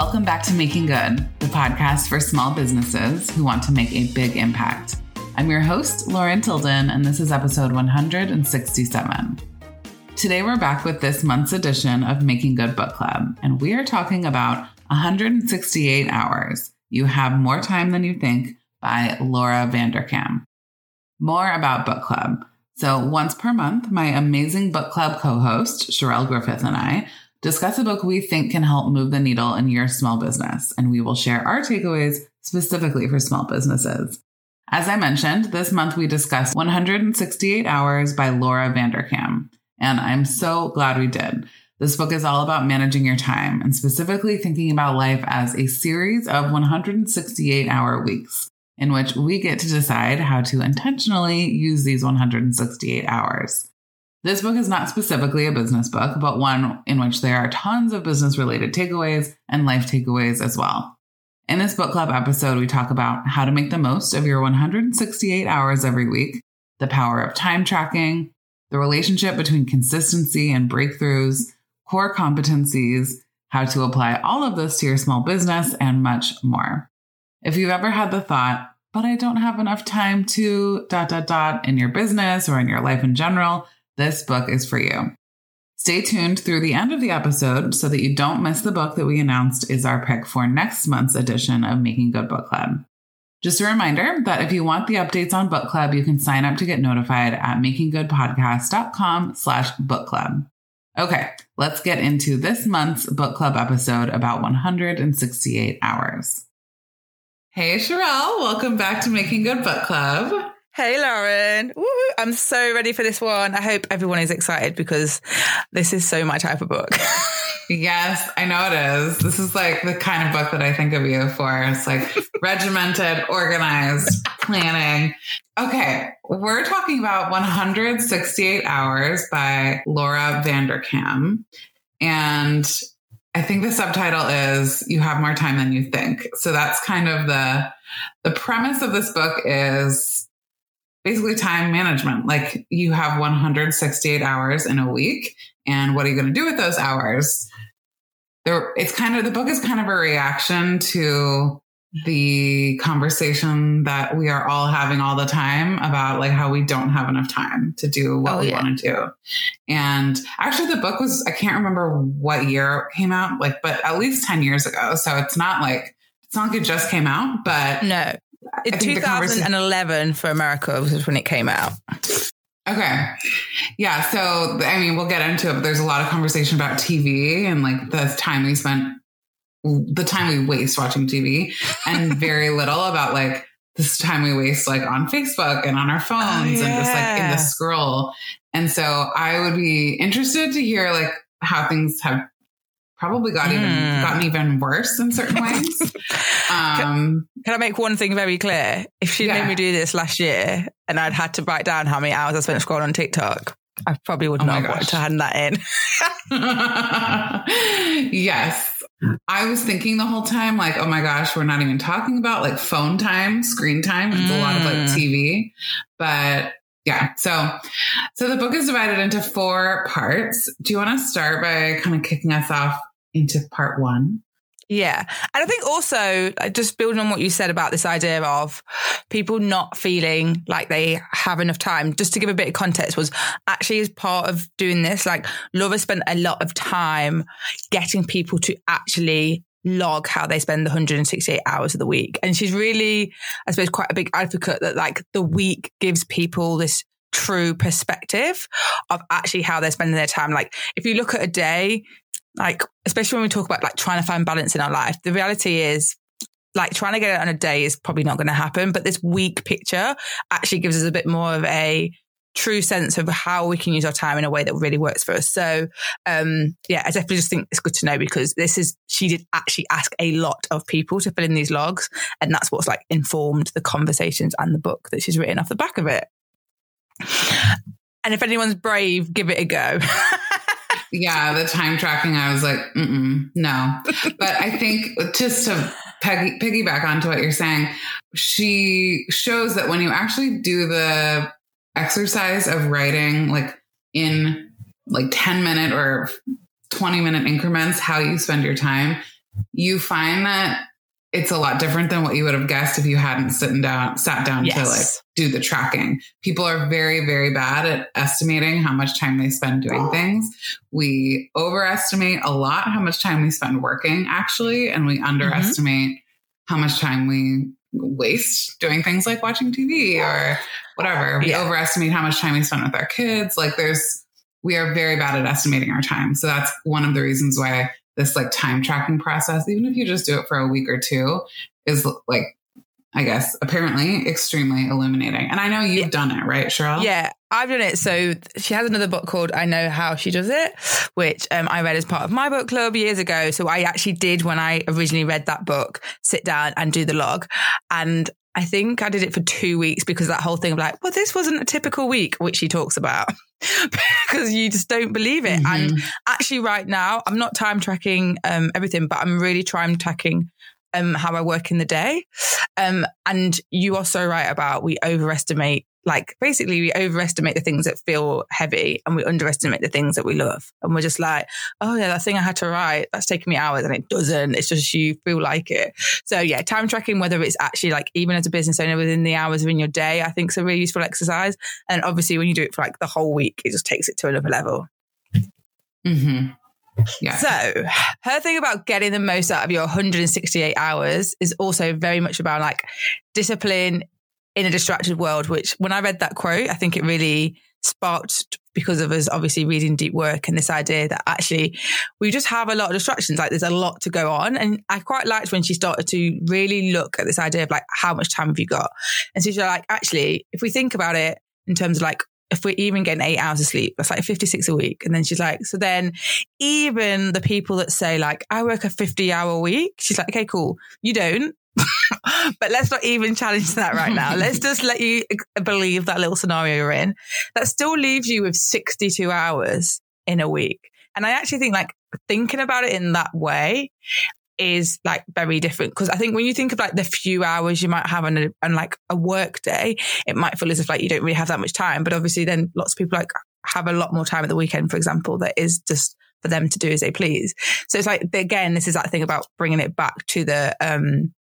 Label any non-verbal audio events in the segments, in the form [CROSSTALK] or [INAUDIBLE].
Welcome back to Making Good, the podcast for small businesses who want to make a big impact. I'm your host, Lauren Tilden, and this is episode 167. Today, we're back with this month's edition of Making Good Book Club, and we are talking about 168 Hours You Have More Time Than You Think by Laura Vanderkam. More about book club. So, once per month, my amazing book club co host, Charelle Griffith, and I discuss a book we think can help move the needle in your small business, and we will share our takeaways specifically for small businesses. As I mentioned, this month we discussed 168 Hours by Laura Vanderkam, and I'm so glad we did. This book is all about managing your time and specifically thinking about life as a series of 168 hour weeks in which we get to decide how to intentionally use these 168 hours. This book is not specifically a business book, but one in which there are tons of business related takeaways and life takeaways as well. In this book club episode, we talk about how to make the most of your 168 hours every week, the power of time tracking, the relationship between consistency and breakthroughs, core competencies, how to apply all of this to your small business, and much more. If you've ever had the thought, but I don't have enough time to dot dot dot in your business or in your life in general, this book is for you. Stay tuned through the end of the episode so that you don't miss the book that we announced is our pick for next month's edition of Making Good Book Club. Just a reminder that if you want the updates on book club, you can sign up to get notified at makinggoodpodcast.com slash book club. Okay, let's get into this month's book club episode about 168 hours. Hey, Charelle, welcome back to Making Good Book Club. Hey, Lauren. Woo-hoo. I'm so ready for this one. I hope everyone is excited because this is so my type of book. [LAUGHS] yes, I know it is. This is like the kind of book that I think of you for. It's like [LAUGHS] regimented, organized, planning. Okay, we're talking about 168 Hours by Laura Vanderkam. And I think the subtitle is You Have More Time Than You Think. So that's kind of the the premise of this book is basically time management. Like you have 168 hours in a week, and what are you going to do with those hours? There, it's kind of the book is kind of a reaction to the conversation that we are all having all the time about like how we don't have enough time to do what oh, we yeah. want to do. And actually the book was I can't remember what year it came out, like but at least 10 years ago. So it's not like it's not like it just came out, but no. 2011 for America was when it came out. Okay. Yeah. So, I mean, we'll get into it, but there's a lot of conversation about TV and like the time we spent, the time we waste watching TV, and [LAUGHS] very little about like this time we waste like on Facebook and on our oh, phones oh, yeah. and just like in the scroll. And so I would be interested to hear like how things have probably got even mm. gotten even worse in certain [LAUGHS] ways. Um, can, can, I make one thing very clear? If she yeah. made me do this last year and I'd had to write down how many hours I spent scrolling on TikTok, I probably would oh not want to hand that in. [LAUGHS] yes. I was thinking the whole time, like, oh my gosh, we're not even talking about like phone time, screen time. It's mm. a lot of like mm. TV. But yeah. So, so the book is divided into four parts. Do you want to start by kind of kicking us off into part one. Yeah. And I think also, uh, just building on what you said about this idea of people not feeling like they have enough time, just to give a bit of context, was actually as part of doing this, like Laura spent a lot of time getting people to actually log how they spend the 168 hours of the week. And she's really, I suppose, quite a big advocate that like the week gives people this true perspective of actually how they're spending their time. Like if you look at a day, like especially when we talk about like trying to find balance in our life, the reality is like trying to get it on a day is probably not going to happen. But this week picture actually gives us a bit more of a true sense of how we can use our time in a way that really works for us. So, um, yeah, I definitely just think it's good to know because this is, she did actually ask a lot of people to fill in these logs. And that's what's like informed the conversations and the book that she's written off the back of it. And if anyone's brave, give it a go. [LAUGHS] yeah, the time tracking, I was like, no. But I think just to peggy, piggyback onto what you're saying, she shows that when you actually do the exercise of writing like in like 10 minute or 20 minute increments how you spend your time, you find that it's a lot different than what you would have guessed if you hadn't sitting down sat down yes. to like do the tracking. People are very very bad at estimating how much time they spend doing things. We overestimate a lot how much time we spend working actually and we underestimate mm-hmm. how much time we waste doing things like watching TV or whatever. We yeah. overestimate how much time we spend with our kids. Like there's, we are very bad at estimating our time. So that's one of the reasons why this like time tracking process, even if you just do it for a week or two, is like I guess, apparently extremely illuminating. And I know you've yeah. done it, right, Charelle? Yeah, I've done it. So she has another book called I Know How She Does It, which um, I read as part of my book club years ago. So I actually did, when I originally read that book, sit down and do the log. And I think I did it for two weeks because that whole thing of like, well, this wasn't a typical week, which she talks about [LAUGHS] [LAUGHS] because you just don't believe it. Mm-hmm. And actually, right now, I'm not time tracking um, everything, but I'm really time tracking um, how I work in the day. Um, and you are so right about we overestimate, like basically we overestimate the things that feel heavy and we underestimate the things that we love. And we're just like, oh yeah, that thing I had to write, that's taking me hours and it doesn't. It's just you feel like it. So yeah, time tracking, whether it's actually like even as a business owner within the hours of in your day, I think is a really useful exercise. And obviously when you do it for like the whole week, it just takes it to another level. Mm-hmm. Yeah. So her thing about getting the most out of your 168 hours is also very much about like discipline in a distracted world, which when I read that quote, I think it really sparked because of us obviously reading deep work and this idea that actually we just have a lot of distractions. Like there's a lot to go on. And I quite liked when she started to really look at this idea of like, how much time have you got? And so she's like, actually, if we think about it in terms of like if we're even getting eight hours of sleep, that's like 56 a week. And then she's like, so then even the people that say like, I work a 50 hour week, she's like, okay, cool. You don't. [LAUGHS] but let's not even challenge that right now. let's [LAUGHS] just let you believe that little scenario you're in. That still leaves you with 62 hours in a week. And I actually think like thinking about it in that way is like very different because I think when you think of like the few hours you might have on, a, on like a work day, it might feel as if like you don't really have that much time. But obviously, then lots of people like have a lot more time at the weekend, for example, that is just for them to do as they please. So it's like again, this is that thing about bringing it back to the um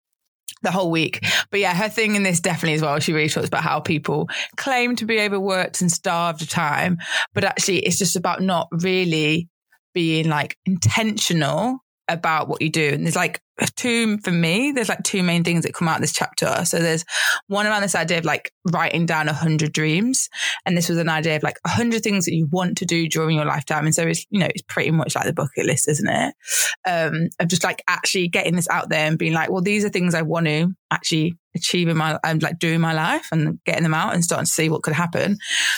the whole week. But yeah, her thing in this definitely as well. She really talks about how people claim to be overworked and starved of time, but actually it's just about not really being like intentional about what you do. And there's like two, for me, there's like two main things that come out of this chapter. So there's one around this idea of like writing down a hundred dreams. And this was an idea of like a hundred things that you want to do during your lifetime. And so it's, you know, it's pretty much like the bucket list, isn't it? Um, of just like actually getting this out there and being like, well, these are things I want to actually achieving my and like doing my life and getting them out and starting to see what could happen.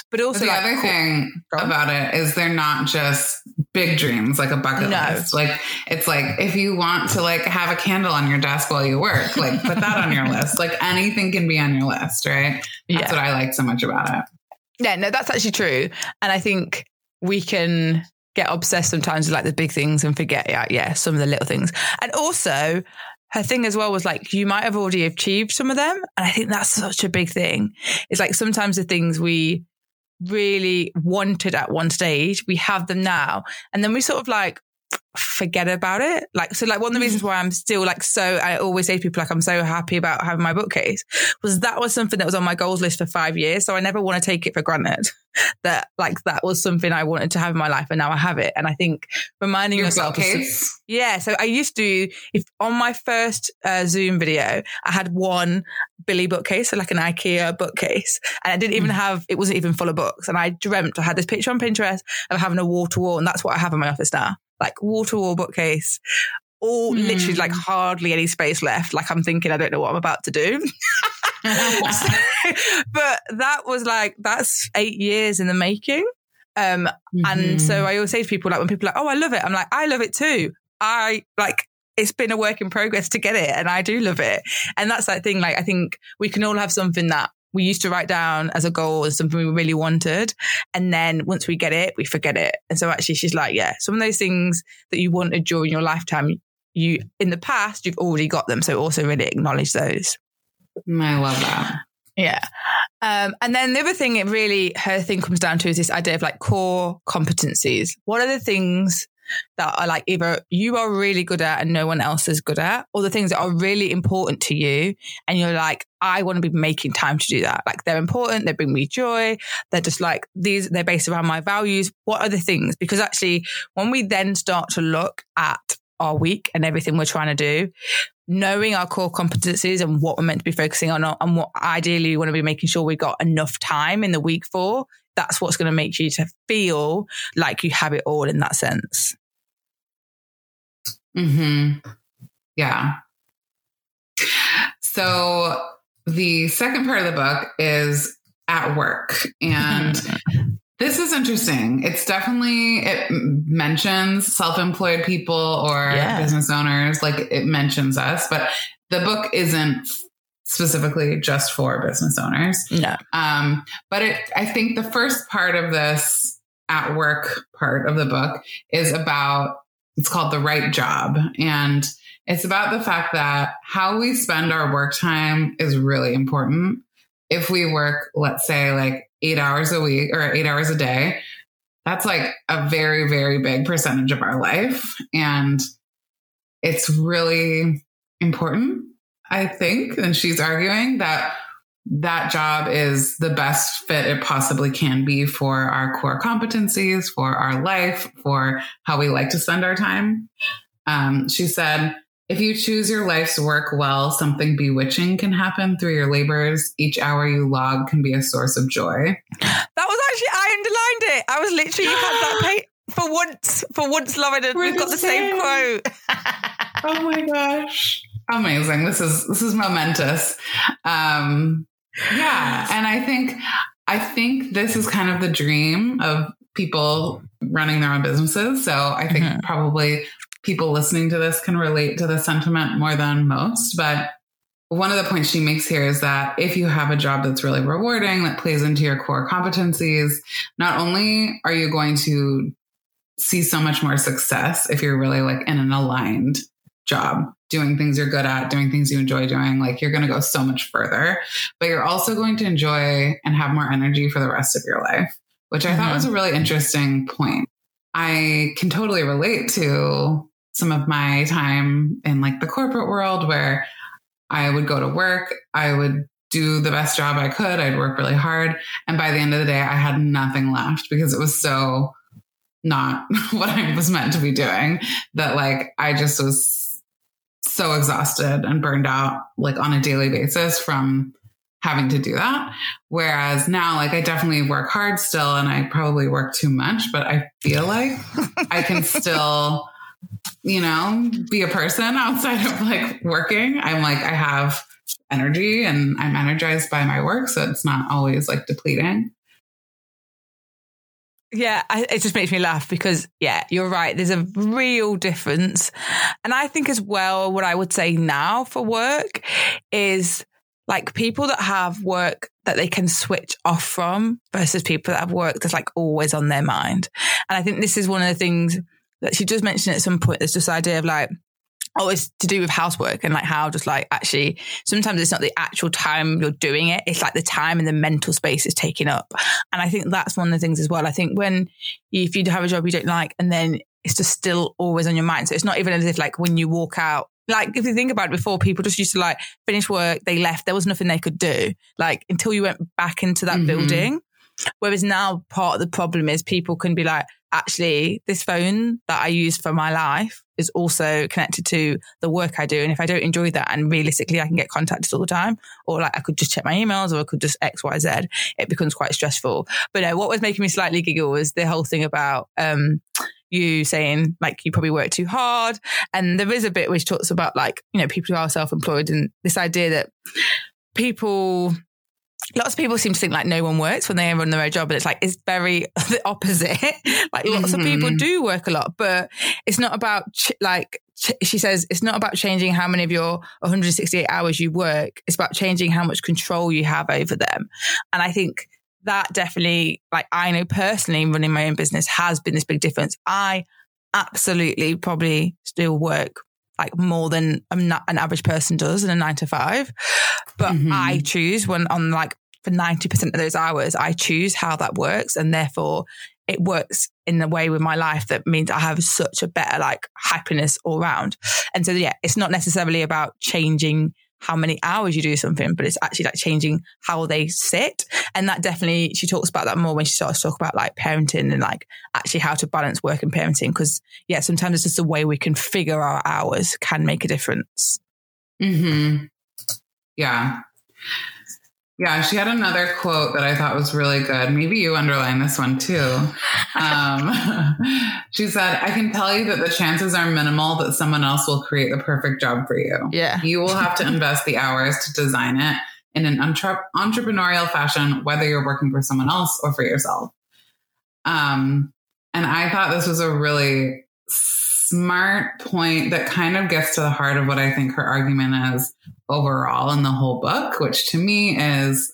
But also the like, other thing about it is they're not just big dreams like a bucket no. list. Like it's like if you want to like have a candle on your desk while you work, like put that on your list. Like anything can be on your list, right? That's yeah. what I like so much about it. Yeah, no, that's actually true. And I think we can get obsessed sometimes with like the big things and forget, yeah, yeah, some of the little things. And also, her thing as well was like, you might have already achieved some of them. And I think that's such a big thing. It's like sometimes the things we really wanted at one stage, we have them now. And then we sort of like forget about it. Like, so like one of the Mm. reasons why I'm still like so, I always say to people, like, I'm so happy about having my bookcase was that was something that was on my goals list for five years. So I never want to take it for granted [LAUGHS] that like that was something I wanted to have in my life and now I have it. And I think reminding Your yourself, bookcase. yeah. So I used to, if on my first uh, Zoom video, I had one Billy bookcase, so like an IKEA bookcase, and I didn't even Mm. have, it wasn't even full of books. And I dreamt, I had this picture on Pinterest of having a wall to wall, and that's what I have in my office now, like wall to wall bookcase. All Mm. literally like hardly any space left. Like I'm thinking, I don't know what I'm about to do. [LAUGHS] [LAUGHS] but that was like, that's eight years in the making. Um, and so. I always say to people, like when people are like, oh, I love it. I'm like, I love it too. I like, it's been a work in progress to get it and I do love it. And that's that thing. Like, I think we can all have something that we used to write down as a goal and something we really wanted. And then once we get it, we forget it. And so actually she's like, yeah, some of those things that you wanted during your lifetime, you in the past, you've already got them. So also really acknowledge those. I love that. Yeah. Um, and then the other thing it really, her thing comes down to is this idea of like core competencies. What are the things that are like either you are really good at and no one else is good at, or the things that are really important to you. And you're like, I want to be making time to do that. Like they're important. They bring me joy. They're just like these, they're based around my values. What are the things? Because actually, when we then start to look at our week and everything we're trying to do, knowing our core competencies and what we're meant to be focusing on uh, and what ideally we want to be making sure we've got enough time in the week for, that's what's going to make you to feel like you have it all in that sense. Hmm Yeah. So the second part of the book is at work. And [LAUGHS] this is interesting. It's definitely, it mentions self employed people or Yeah. business owners, like it mentions us, but the book isn't specifically just for business owners. No. Um, but it, I think the first part of this at work part of the book is about, it's called the right job. And it's about the fact that how we spend our work time is really important. If we work, let's say like eight hours a week or eight hours a day, that's like a very, very big percentage of our life. And it's really important, I think. And she's arguing that that job is the best fit it possibly can be for our core competencies, for our life, for how we like to spend our time. Um, she said, if you choose your life's work well, something bewitching can happen through your labors. Each hour you log can be a source of joy. That was actually, I underlined it. I was literally had that [GASPS] for once, for once, Lauren, and we've got the the same same. quote. [LAUGHS] Oh my gosh. Amazing. This is this is momentous. Um yeah, and I think I think this is kind of the dream of people running their own businesses. So I think Mhm. probably people listening to this can relate to the sentiment more than most, but one of the points she makes here is that if you have a job that's really rewarding, that plays into your core competencies, not only are you going to see so much more success if you're really like in an aligned job, doing things you're good at, doing things you enjoy doing, like you're going to go so much further, but you're also going to enjoy and have more energy for the rest of your life, which I thought Mhm. was a really interesting point. I can totally relate to some of my time in like the corporate world where I would go to work, I would do the best job I could, I'd work really hard, and by the end of the day I had nothing left because it was so not [LAUGHS] what I was meant to be doing that like I just was so exhausted and burned out like on a daily basis from having to do that. Whereas now, like I definitely work hard still and I probably work too much, but I feel like I can [LAUGHS] still, you know, be a person [LAUGHS] outside of like working. I'm like, I have energy and I'm energized by my work. So it's not always like depleting. Yeah, I, it just makes me laugh because, yeah, you're right. There's a real difference. And I think as well, what I would say now for work is like people that have work that they can switch off from versus people that have work that's like always on their mind. And I think this is one of the things that she does mention at some point. There's this idea of like, oh, it's to do with housework and like how just like actually sometimes it's not the actual time you're doing it. It's like the time and the mental space is taken up. And I think that's one of the things as well. I think when you, if you have a job you don't like and then it's just still always on your mind. So it's not even as if like when you walk out, like if you think about it before, people just used to like finish work, they left, there was nothing they could do, like until you went back into that mm-hmm. building. Whereas now part of the problem is people can be like, actually, this phone that I use for my life is also connected to the work I do. And if I don't enjoy that and realistically I can get contacted all the time, or like I could just check my emails or I could just X, Y, Z, it becomes quite stressful. But no, what was making me slightly giggle was the whole thing about, um, you saying like you probably work too hard. And there is a bit which talks about like, you know, people who are self employed and this idea that people lots of people seem to think like no one works when they run their own job, but it's like it's very [LAUGHS] the opposite. [LAUGHS] like lots mm-hmm. of people mm-hmm. do work a lot, but it's not about ch- like ch- she says it's not about changing how many of your 168 hours you work. It's about changing how much control you have over them. And I think that definitely, like I know personally, running my own business has been this big difference. I absolutely probably still work like more than an average person does in a nine to five. But mm-hmm. I choose when on like for 90% of those hours, I choose how that works. And therefore it works in a way with my life that means I have such a better like happiness all around. And so, yeah, it's not necessarily about changing how many hours you do something, but it's actually like changing how they sit. And that definitely, she talks about that more when she starts to talk about like parenting and like actually how to balance work and parenting. Cause yeah, sometimes it's just the way we configure our hours can make a difference. Hmm. Yeah. Yeah, she had another quote that I thought was really good. Maybe you underline this one too. Um, [LAUGHS] she said, I can tell you that the chances are minimal that someone else will create the perfect job for you. Yeah. You will have to invest the hours to design it in an entre- entrepreneurial fashion, whether you're working for someone else or for yourself. Um, and I thought this was a really smart point that kind of gets to the heart of what I think her argument is overall in the whole book, which to me is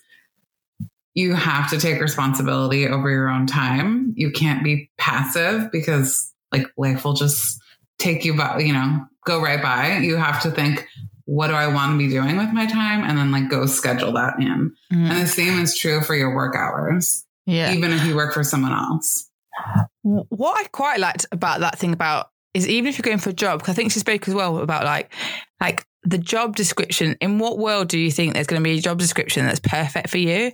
you have to take responsibility over your own time. You can't be passive because like life will just take you by, you know, go right by. You have to think, what do I want to be doing with my time? And then like go schedule that in. Mm. And the same is true for your work hours. Yeah. Even if you work for someone else. What I quite liked about that thing about is even if you're going for a job, because I think she spoke as well about like, like the job description. In what world do you think there's going to be a job description that's perfect for you?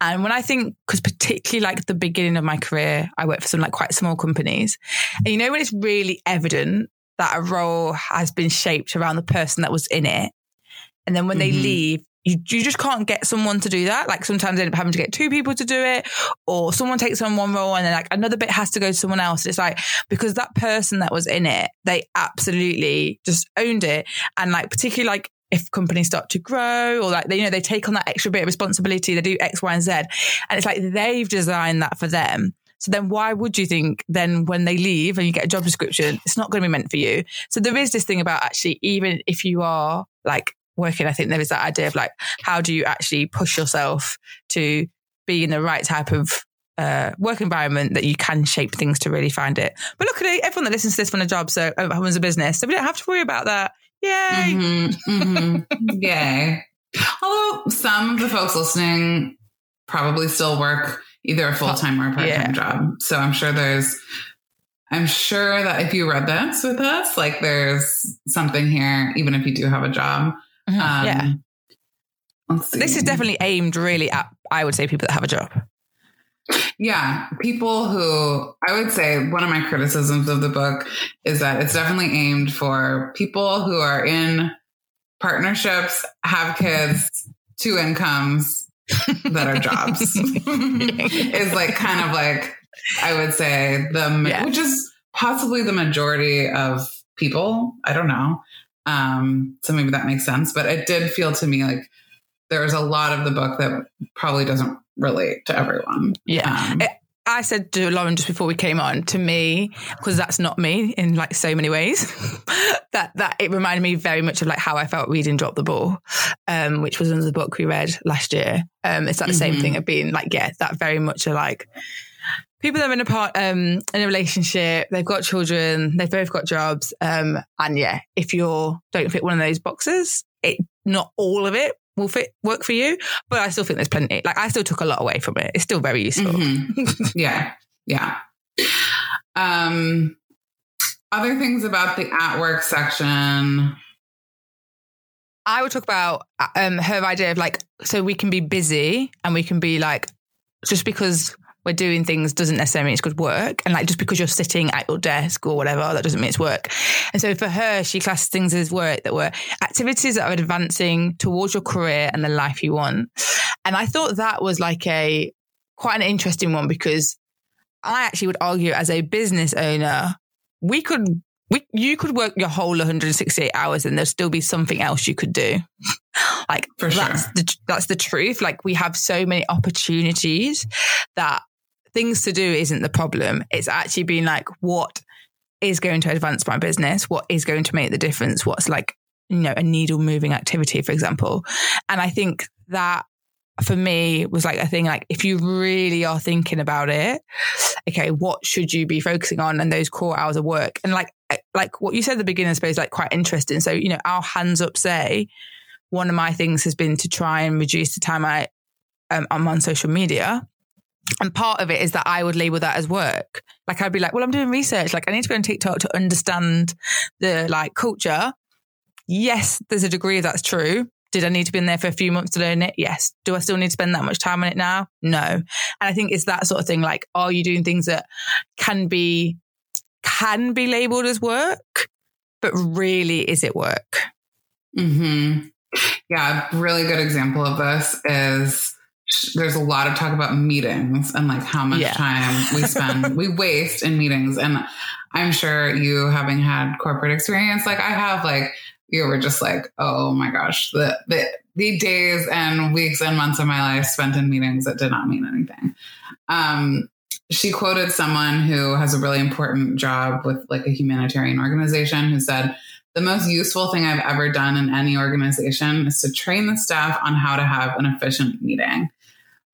And when I think, because particularly like the beginning of my career, I worked for some like quite small companies, and you know when it's really evident that a role has been shaped around the person that was in it, and then when mm-hmm. they leave, you, you just can't get someone to do that. Like sometimes they end up having to get two people to do it, or someone takes on one role and then like another bit has to go to someone else. It's like because that person that was in it, they absolutely just owned it. And like particularly like if companies start to grow or like they, you know, they take on that extra bit of responsibility, they do X, Y, and Z. And it's like they've designed that for them. So then why would you think then when they leave and you get a job description, it's not going to be meant for you? So there is this thing about actually, even if you are like working, I think there is that idea of like, how do you actually push yourself to be in the right type of uh, work environment that you can shape things to really find it. But look at it, everyone that listens to this from a job, so uh, owns a business, so we don't have to worry about that. Yay! Mm-hmm, mm-hmm. [LAUGHS] Yay! Although some of the folks listening probably still work either a full time or a part time yeah. job, so I'm sure there's. I'm sure that if you read this with us, like there's something here, even if you do have a job. Mm-hmm. Um, yeah. This is definitely aimed really at, I would say, people that have a job. Yeah, people who I would say one of my criticisms of the book is that it's definitely aimed for people who are in partnerships, have kids, two incomes that are jobs. [LAUGHS] is like kind of like I would say the yeah. which is possibly the majority of people. I don't know. Um, so maybe that makes sense. But it did feel to me like there's a lot of the book that probably doesn't relate to everyone. Yeah. Um, I said to Lauren just before we came on, to me, because that's not me in like so many ways, [LAUGHS] that that it reminded me very much of like how I felt reading Drop the Ball, um, which was another book we read last year. Um, it's the mm-hmm. same thing of being like, yeah, that very much are like people that are in a part um in a relationship, they've got children, they've both got jobs. Um, and yeah, if you don't fit one of those boxes, it not all of it will fit work for you. But I still think there's plenty. Like I still took a lot away from it. It's still very useful. Mm-hmm. [LAUGHS] yeah. Yeah. Um other things about the at work section. I would talk about um, her idea of like, so we can be busy and we can be like, just because we're doing things doesn't necessarily mean it's good work. And like, just because you're sitting at your desk or whatever, that doesn't mean it's work. And so for her, she classed things as work that were activities that are advancing towards your career and the life you want. And I thought that was like a quite an interesting one because I actually would argue as a business owner, we could we, you could work your whole 168 hours and there'd still be something else you could do. [LAUGHS] like For sure. that's the that's the truth. Like we have so many opportunities that things to do isn't the problem. It's actually being like what is going to advance my business, what is going to make the difference, what's like, you know, a needle moving activity, for example. And I think that for me was like a thing like if you really are thinking about it okay what should you be focusing on? And those core hours of work. And like eh, like what you said at the beginning I suppose like quite interesting. So you know our hands up say one of my things has been to try and reduce the time I um, I'm on social media and part of it is that I would label that as work. Like I'd be like, well, I'm doing research. Like I need to go on TikTok to understand the like culture. Yes, there's a degree of that's true. Did I need to be in there for a few months to learn it? Yes. Do I still need to spend that much time on it now? No. And I think it's that sort of thing. Like, are you doing things that can be, can be labeled as work, but really is it work? hmm Yeah, really good example of this is there's a lot of talk about meetings and like how much Yeah. time we spend, [LAUGHS] we waste in meetings. And I'm sure you having had corporate experience, like I have, like you were just like, oh my gosh, the the the days and weeks and months of my life spent in meetings that did not mean anything. Um, she quoted someone who has a really important job with like a humanitarian organization who said, the most useful thing I've ever done in any organization is to train the staff on how to have an efficient meeting.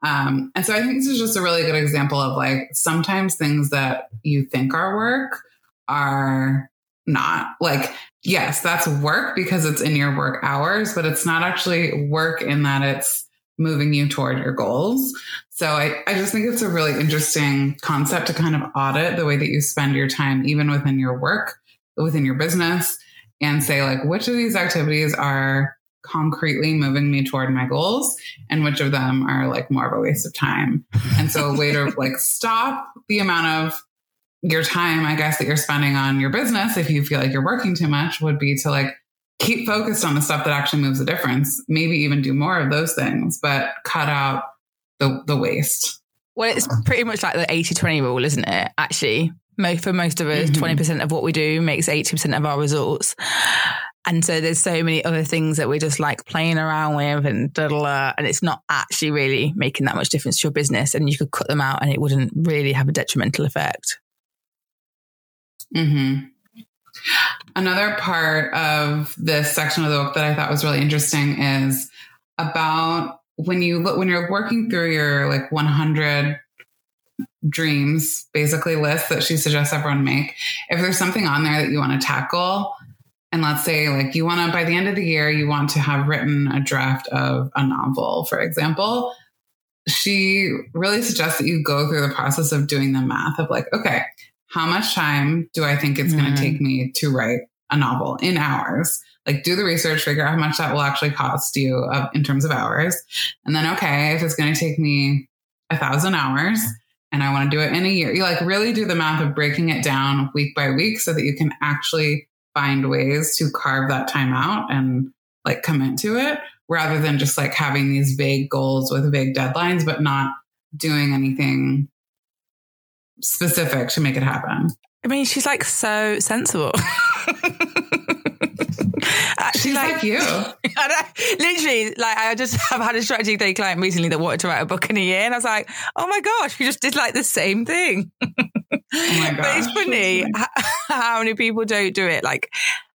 Um, and so I think this is just a really good example of like sometimes things that you think are work are not. Like, yes, that's work because it's in your work hours, but it's not actually work in that it's moving you toward your goals. So I, I just think it's a really interesting concept to kind of audit the way that you spend your time, even within your work, within your business, and say, like, which of these activities are concretely moving me toward my goals and which of them are like more of a waste of time. And so a way to [LAUGHS] like stop the amount of your time, I guess, that you're spending on your business, if you feel like you're working too much, would be to like keep focused on the stuff that actually moves a difference. Maybe even do more of those things, but cut out the the waste. Well, it's pretty much like the 80 20 rule, isn't it? Actually, for most of us, Mhm. 20% of what we do makes 80% of our results. And so there's so many other things that we're just like playing around with and da, da, da, and it's not actually really making that much difference to your business. And you could cut them out and it wouldn't really have a detrimental effect. hmm Another part of this section of the book that I thought was really interesting is about when you look when you're working through your like 100 dreams basically list that she suggests everyone make if there's something on there that you want to tackle and let's say like you want to by the end of the year you want to have written a draft of a novel for example she really suggests that you go through the process of doing the math of like okay how much time do I think it's going Mhm. to take me to write a novel in hours? Like, do the research, figure out how much that will actually cost you uh, in terms of hours. And then, okay, if it's going to take me a thousand hours and I want to do it in a year, you like really do the math of breaking it down week by week so that you can actually find ways to carve that time out and like commit to it rather than just like having these vague goals with vague deadlines, but not doing anything specific to make it happen. I mean, she's like so sensible. [LAUGHS] She's like, you. [LAUGHS] I literally, like I just [LAUGHS] have had a strategy day client recently that wanted to write a book in a year, and I was like, "Oh my gosh, we just did like the same thing." [LAUGHS] Oh my but it's funny that's h- how many people don't do it. Like,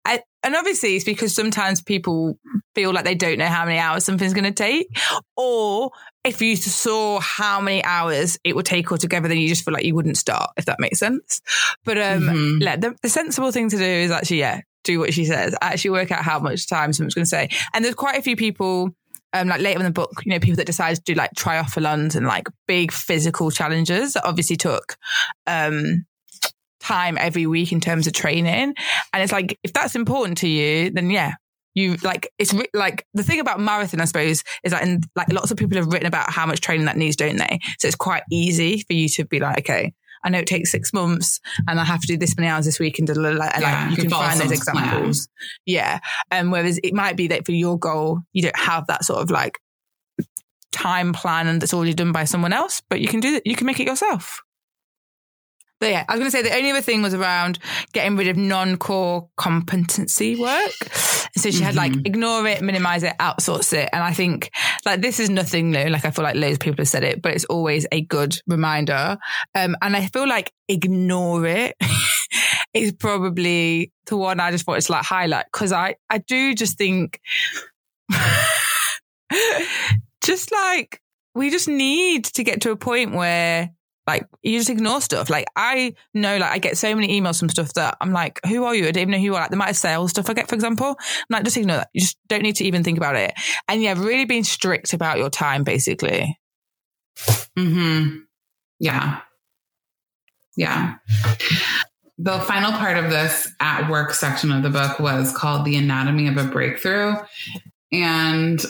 I, and obviously, it's because sometimes people feel like they don't know how many hours something's going to take, or if you saw how many hours it would take altogether, then you just feel like you wouldn't start. If that makes sense. But um, Mhm. like, the, the sensible thing to do is actually, yeah, do what she says. I Actually work out how much time someone's going to say. And there's quite a few people, um, like later in the book, you know, people that decide to do like triathlons and like big physical challenges that obviously took, um, time every week in terms of training. And it's like, if that's important to you, then yeah, you like it's like the thing about marathon, I suppose, is that in, like lots of people have written about how much training that needs, don't they? So it's quite easy for you to be like, okay, I know it takes six months and I have to do this many hours this week and like, yeah, you, can, can find those examples. Plan. Yeah. And um, whereas it might be that for your goal, you don't have that sort of like time plan and that's already done by someone else, but you can do that. You can make it yourself. But yeah, I was going to say the only other thing was around getting rid of non-core competency work. So she mm-hmm. had like mm-hmm. ignore it, minimize it, outsource it. And I think like this is nothing new. Like I feel like loads of people have said it, but it's always a good reminder. Um, and I feel like ignore it [LAUGHS] is probably the one I just wanted to like highlight because I, I do just think [LAUGHS] just like we just need to get to a point where like you just ignore stuff. Like I know, like I get so many emails from stuff that I'm like, who are you? I don't even know who you are. Like the amount of sales stuff I get, for example. I'm like, just ignore that. You just don't need to even think about it. And yeah, really being strict about your time, basically. Hmm. Yeah. Yeah. The final part of this at work section of the book was called The Anatomy of a Breakthrough. And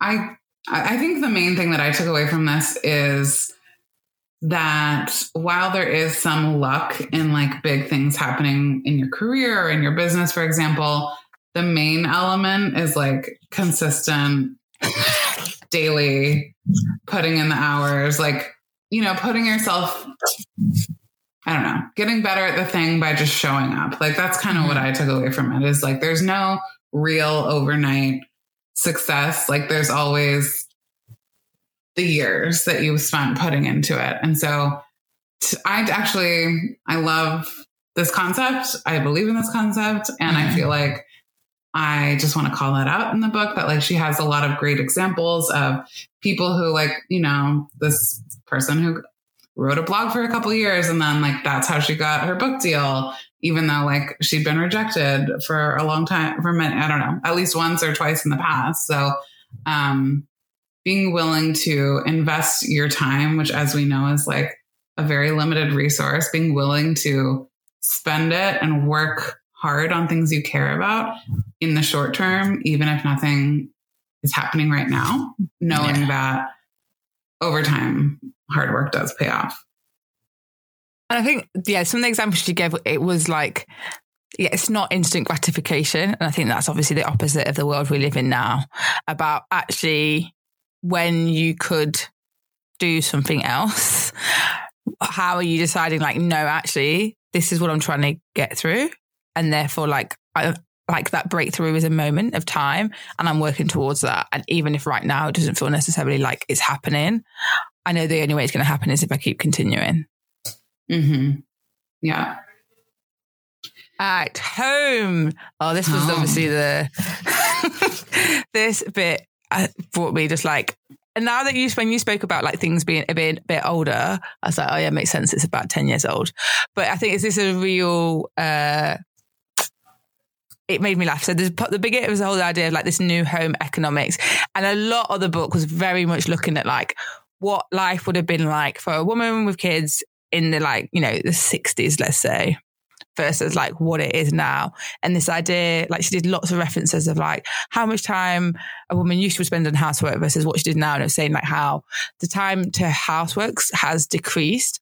I I think the main thing that I took away from this is that while there is some luck in like big things happening in your career or in your business, for example, the main element is like consistent daily putting in the hours, like, you know, putting yourself, I don't know, getting better at the thing by just showing up. Like, that's kind of what mm-hmm. I took away from it is like, there's no real overnight success, like there's always the years that you spent putting into it. And so I actually, I love this concept. I believe in this concept. And mm-hmm. I feel like I just want to call that out in the book that like she has a lot of great examples of people who like, you know, this person who wrote a blog for a couple years and then like that's how she got her book deal even though like she'd been rejected for a long time for many, I don't know, at least once or twice in the past. So, um, being willing to invest your time, which as we know is like a very limited resource, being willing to spend it and work hard on things you care about in the short term, even if nothing is happening right now, knowing yeah. that over time, hard work does pay off. And I think, yeah, some of the examples she gave, it was like, yeah, it's not instant gratification. And I think that's obviously the opposite of the world we live in now about actually when you could do something else. How are you deciding, like, no, actually, this is what I'm trying to get through? And therefore, like, I, like that breakthrough is a moment of time and I'm working towards that. And even if right now it doesn't feel necessarily like it's happening, I know the only way it's going to happen is if I keep continuing. Mm-hmm. Yeah. At home. Oh, this was home. obviously the [LAUGHS] this bit uh, brought me just like and now that you when you spoke about like things being a bit, a bit older, I was like, oh yeah, it makes sense. It's about ten years old. But I think is this a real? uh It made me laugh. So there's the beginning was the whole idea of like this new home economics, and a lot of the book was very much looking at like what life would have been like for a woman with kids in the like, you know, the 60s, let's say, versus like what it is now. And this idea, like she did lots of references of like how much time a woman used to spend on housework versus what she did now. And it's saying like how the time to houseworks has decreased.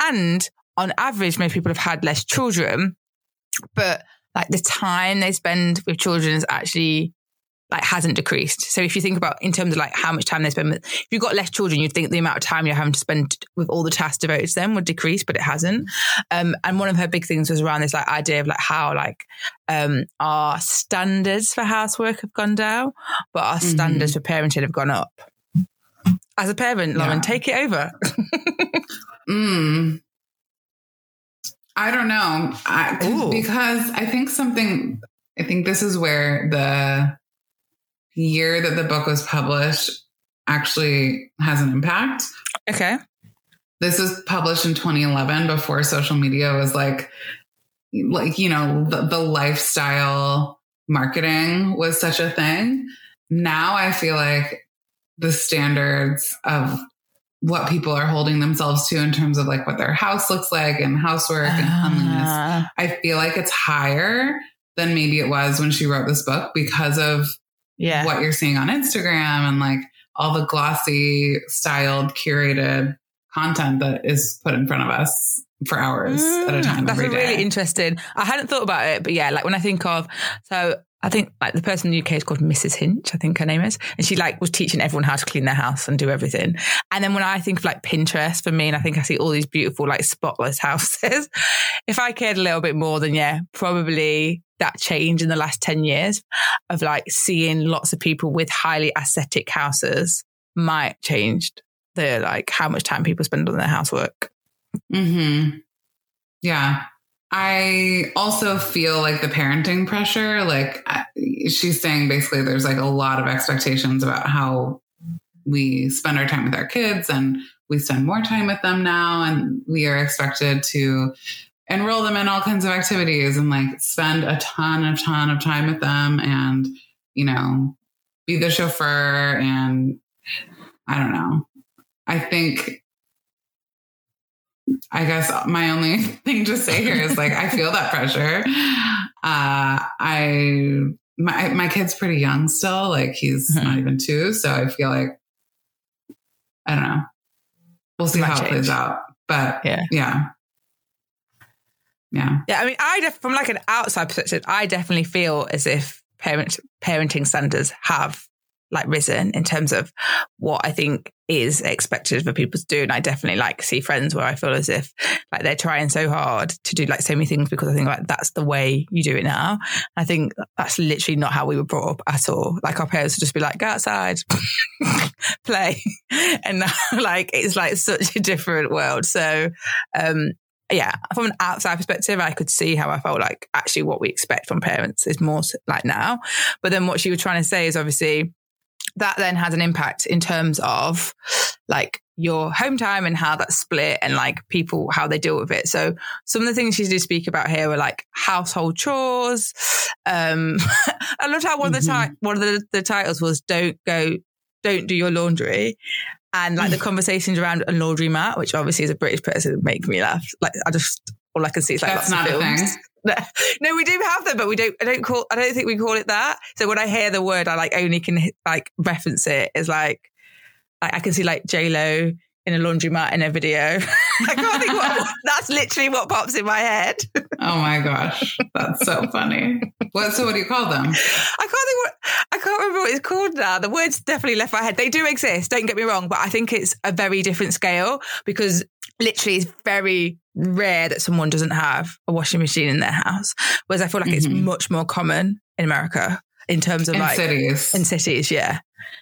And on average, most people have had less children, but like the time they spend with children is actually like hasn't decreased. So if you think about in terms of like how much time they spend with, if you've got less children, you'd think the amount of time you're having to spend with all the tasks devoted to them would decrease, but it hasn't. Um, and one of her big things was around this like idea of like how like um, our standards for housework have gone down, but our mm-hmm. standards for parenting have gone up. As a parent, Lauren, yeah. take it over. [LAUGHS] mm. I don't know. I, because I think something, I think this is where the year that the book was published actually has an impact. Okay. This was published in 2011 before social media was like, like, you know, the, the lifestyle marketing was such a thing. Now I feel like the standards of what people are holding themselves to in terms of like what their house looks like and housework and cleanliness. Uh, I feel like it's higher than maybe it was when she wrote this book because of yeah. what you're seeing on Instagram and like all the glossy, styled, curated content that is put in front of us for hours at a Mm, time That's really interesting. I hadn't thought about it, but yeah, like when I think of so I think like the person in the UK is called Mrs. Hinch, I think her name is. And she like was teaching everyone how to clean their house and do everything. And then when I think of like Pinterest for me, and I think I see all these beautiful like spotless [LAUGHS] houses, if I cared a little bit more then yeah, probably that change in the last 10 years of like seeing lots of people with highly aesthetic houses might changed the like how much time people spend on their housework. hmm Yeah. I also feel like the parenting pressure, like she's saying basically there's like a lot of expectations about how we spend our time with our kids and we spend more time with them now and we are expected to enroll them in all kinds of activities and like spend a ton of ton of time with them and you know be the chauffeur and I don't know. I think I guess my only [LAUGHS] thing to say here is like I feel that pressure. Uh, I my my kid's pretty young still, like he's Mhm. not even two, so I feel like I don't know. We'll see Might how it plays out, but Yeah. yeah, yeah. Yeah, I mean, I def- from like an outside perspective, I definitely feel as if parent parenting standards have like risen in terms of what I think is expected for people to do. And I definitely like see friends where I feel as if like they're trying so hard to do like so many things because I think like that's the way you do it now. I think that's literally not how we were brought up at all. Like our parents would just be like, go outside, [LAUGHS] play. [LAUGHS] And now [LAUGHS] like it's like such a different world. So um yeah, from an outside perspective, I could see how I felt like actually what we expect from parents is more like now. But then what she was trying to say is obviously that then has an impact in terms of like your home time and how that's split and like people, how they deal with it. So some of the things she do speak about here are like household chores. Um, [LAUGHS] I loved how one of the, Mhm. ti- one of the, the titles was don't go, don't do your laundry and like the conversations around a laundry mat, which obviously as a British person make me laugh. Like I just all I can see is like That's lots not of films. [LAUGHS] No, we do have them, but we don't. I don't call. I don't think we call it that. So when I hear the word, I like only can like reference it as like, like I can see like J Lo in a laundromat in a video. [LAUGHS] I can't think what. [LAUGHS] That's literally what pops in my head. Oh my gosh, that's so funny. What? So what do you call them? I can't think what I can't remember what it's called now. The words definitely left my head. They do exist, don't get me wrong, but I think it's a very different scale because literally it's very rare that someone doesn't have a washing machine in their house. Whereas I feel like it's Mhm. much more common in America in terms of In like cities. in cities, yeah.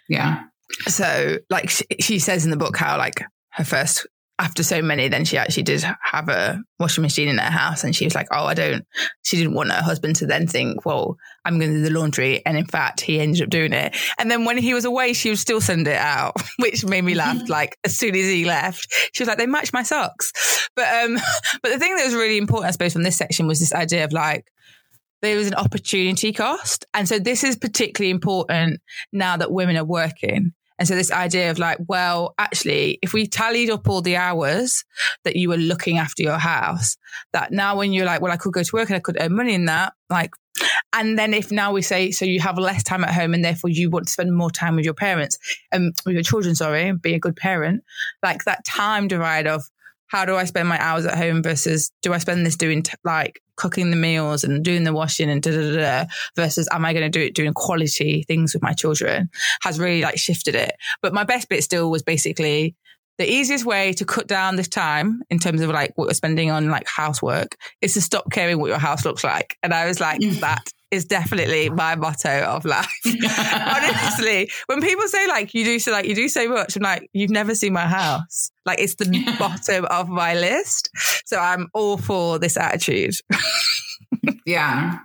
yeah. So like she, she says in the book how like her first after so many, then she actually did have a washing machine in her house. And she was like, oh, I don't, she didn't want her husband to then think, well, I'm going to do the laundry. And in fact, he ended up doing it. And then when he was away, she would still send it out, [LAUGHS] which made me laugh. [LAUGHS] like as soon as he left, she was like, they match my socks. But, um, [LAUGHS] but the thing that was really important, I suppose, from this section was this idea of like, there was an opportunity cost. And so this is particularly important now that women are working. And so this idea of like, well, actually, if we tallied up all the hours that you were looking after your house, that now when you're like, well, I could go to work and I could earn money in that, like, and then if now we say, so you have less time at home and therefore you want to spend more time with your parents, um, with your children, sorry, and be a good parent, like that time divide of how do I spend my hours at home versus do I spend this doing t- like cooking the meals and doing the washing and da da da, da versus am I going to do it doing quality things with my children has really like shifted it. But my best bit still was basically the easiest way to cut down this time in terms of like what you're spending on like housework is to stop caring what your house looks like. And I was like, mm. that is definitely my motto of life. [LAUGHS] Honestly, when people say like you do so like you do so much, I'm like, you've never seen my house. Like it's the Yeah. bottom of my list. So I'm all for this attitude. Yeah.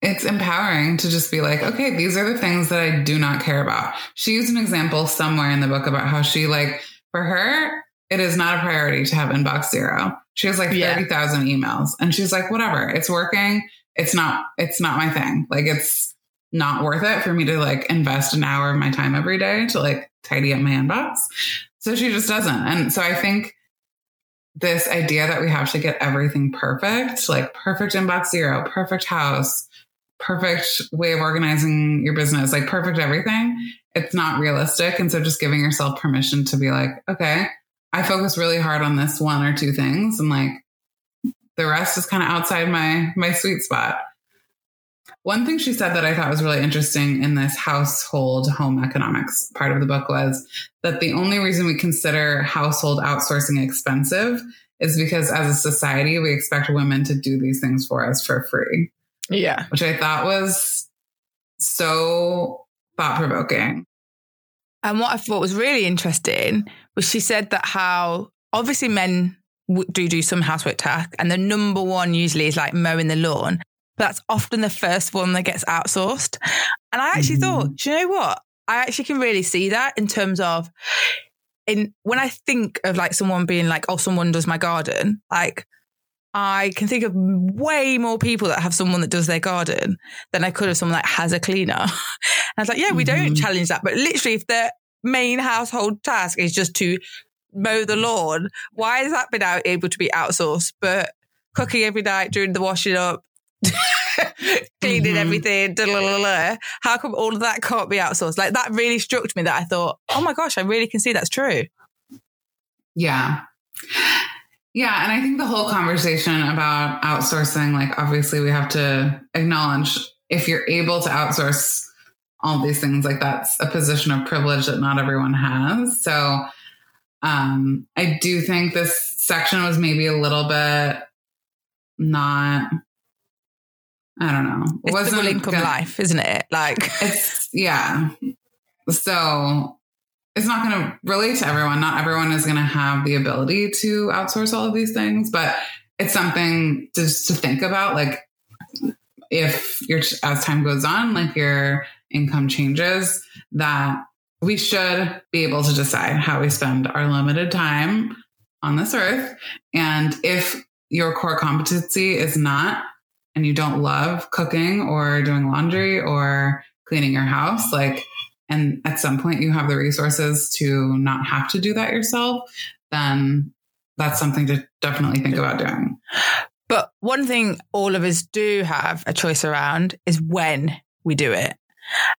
It's empowering to just be like, okay, these are the things that I do not care about. She used an example somewhere in the book about how she, like, for her, it is not a priority to have inbox zero. She has like Yeah. 30,000 emails and she's like, whatever, it's working. It's not, it's not my thing. Like, it's not worth it for me to like invest an hour of my time every day to like tidy up my inbox. So she just doesn't. And so I think this idea that we have to get everything perfect, like perfect inbox zero, perfect house, perfect way of organizing your business, like perfect everything, it's not realistic. And so just giving yourself permission to be like, okay, I focus really hard on this one or two things and like the rest is kind of outside my my sweet spot. One thing she said that I thought was really interesting in this household home economics part of the book was that the only reason we consider household outsourcing expensive is because as a society, we expect women to do these things for us for free. Yeah. Which I thought was so thought provoking. And what I thought was really interesting was she said that how obviously men do do some housework task, and the number one usually is like mowing the lawn. But that's often the first one that gets outsourced. And I actually mm-hmm. thought, you know what? I actually can really see that in terms of in when I think of like someone being like, oh, someone does my garden, like I can think of way more people that have someone that does their garden than I could have someone that has a cleaner. [LAUGHS] and I was like, yeah, we mm-hmm. don't challenge that. But literally, if the main household task is just to mow the lawn, why has that been out, able to be outsourced? But cooking every night, doing the washing up, [LAUGHS] cleaning mm-hmm. everything, how come all of that can't be outsourced? Like that really struck me that I thought, oh my gosh, I really can see that's true. Yeah. Yeah. And I think the whole conversation about outsourcing, like, obviously, we have to acknowledge if you're able to outsource all these things, like, that's a position of privilege that not everyone has. So, um, I do think this section was maybe a little bit not, I don't know. It it's the income gonna, life, isn't it? Like, [LAUGHS] it's, yeah. So, it's not going to relate to everyone. Not everyone is going to have the ability to outsource all of these things, but it's something just to think about. Like if your as time goes on, like your income changes, that we should be able to decide how we spend our limited time on this earth. And if your core competency is not, and you don't love cooking or doing laundry or cleaning your house, like and at some point you have the resources to not have to do that yourself, then that's something to definitely think about doing. But one thing all of us do have a choice around is when we do it.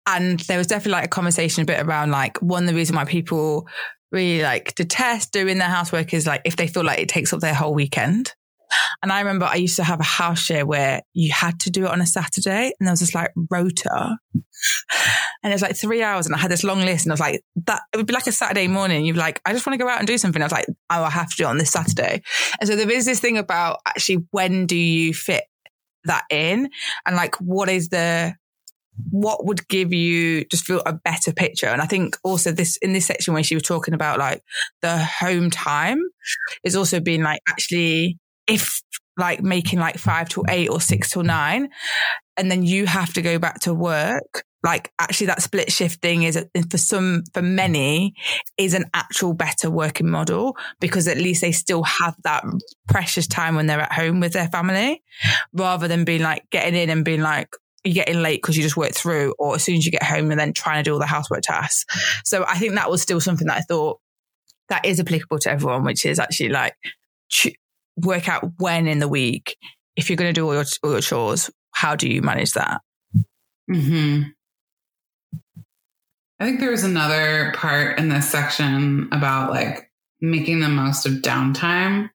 And there was definitely like a conversation a bit around like one of the reason why people really like detest doing their housework is like if they feel like it takes up their whole weekend. And I remember I used to have a house share where you had to do it on a Saturday and there was this like rota and it was like three hours and I had this long list and I was like, that it would be like a Saturday morning. You'd be like, I just want to go out and do something. I was like, oh, I have to do it on this Saturday. And so there is this thing about actually when do you fit that in and like what is the what would give you just feel a better picture? And I think also this in this section when she was talking about like the home time is also being like actually if like making like five to eight or six to nine, and then you have to go back to work, like actually that split shifting is for some, for many is an actual better working model because at least they still have that precious time when they're at home with their family rather than being like getting in and being like, you're getting late because you just worked through, or as soon as you get home and then trying to do all the housework tasks. So I think that was still something that I thought that is applicable to everyone, which is actually like work out when in the week, if you're going to do all your, all your chores, how do you manage that? Hmm. I think there was another part in this section about like making the most of downtime,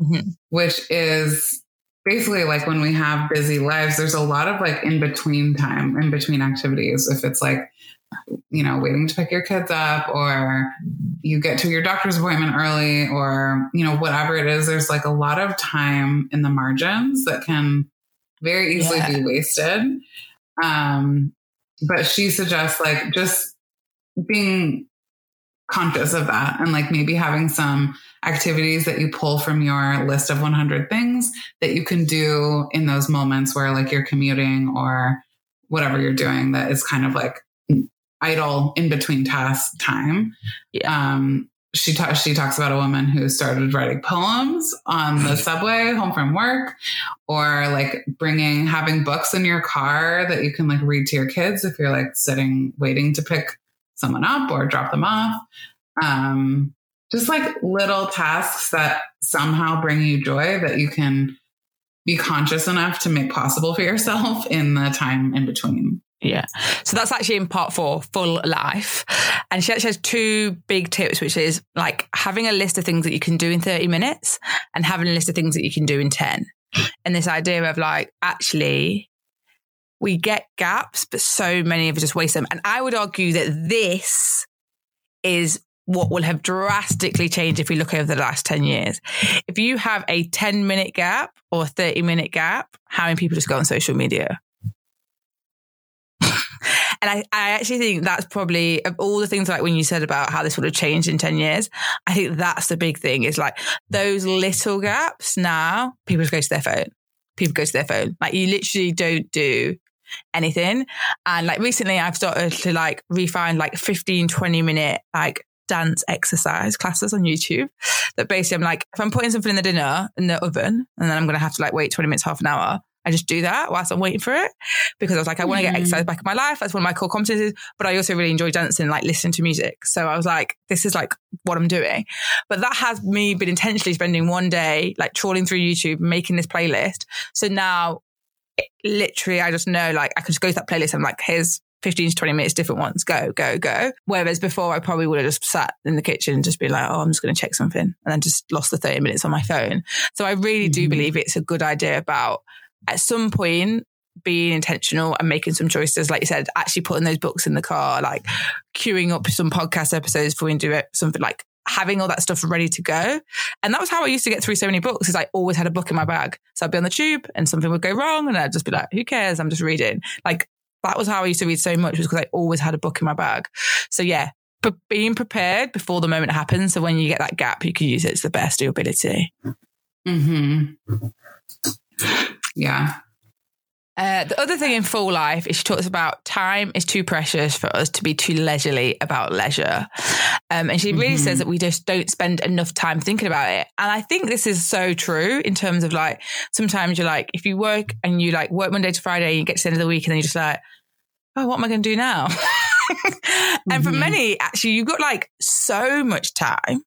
mm-hmm. which is basically like when we have busy lives, there's a lot of like in between time, in between activities. If it's like you know, waiting to pick your kids up or you get to your doctor's appointment early or, you know, whatever it is, there's like a lot of time in the margins that can very easily yeah. be wasted. Um, but she suggests like just being conscious of that and like maybe having some activities that you pull from your list of 100 things that you can do in those moments where like you're commuting or whatever you're doing that is kind of like idle in between task time. Yeah. Um, she ta- she talks about a woman who started writing poems on the subway home from work or like bringing having books in your car that you can like read to your kids if you're like sitting waiting to pick someone up or drop them off um just like little tasks that somehow bring you joy that you can be conscious enough to make possible for yourself [LAUGHS] in the time in between. Yeah. So that's actually in part four, full life. And she actually has two big tips, which is like having a list of things that you can do in 30 minutes and having a list of things that you can do in 10. And this idea of like, actually, we get gaps, but so many of us just waste them. And I would argue that this is what will have drastically changed if we look over the last 10 years. If you have a 10 minute gap or a 30 minute gap, how many people just go on social media? [LAUGHS] And I, I actually think that's probably of all the things like when you said about how this would have changed in 10 years, I think that's the big thing is like those little gaps now, people go to their phone. People go to their phone. Like you literally don't do anything. And like recently I've started to like refine like 15, 20 minute like dance exercise classes on YouTube that basically I'm like, if I'm putting something in the dinner in the oven and then I'm going to have to like wait 20 minutes, half an hour, I just do that whilst I'm waiting for it because I was like, I want to get hmm. exercise back in my life. That's one of my core competencies. But I also really enjoy dancing, like listening to music. So I was like, this is like what I'm doing. But that has me been intentionally spending one day like trawling through YouTube, making this playlist. So now literally I just know like I could just go to that playlist and I'm like, here's 15 to 20 minutes, different ones, go, go, go. Whereas before I probably would have just sat in the kitchen and just be like, oh, I'm just going to check something and then just lost the 30 minutes on my phone. So I really do mm-hmm. believe it's a good idea about at some point being intentional and making some choices, like you said, actually putting those books in the car, like queuing up some podcast episodes before we do it, something like having all that stuff ready to go. And that was how I used to get through so many books is I always had a book in my bag. So I'd be on the tube and something would go wrong and I'd just be like, who cares? I'm just reading. Like that was how I used to read so much was because I always had a book in my bag. So yeah, but being prepared before the moment happens. So when you get that gap, you can use it to the best of your ability. Hmm. Yeah. Uh, the other thing in full life is she talks about time is too precious for us to be too leisurely about leisure. Um, and she really mm-hmm. says that we just don't spend enough time thinking about it. And I think this is so true in terms of like, sometimes you're like, if you work and you like work Monday to Friday, you get to the end of the week and then you're just like, oh, what am I going to do now? [LAUGHS] and mm-hmm. for many, actually, you've got like so much time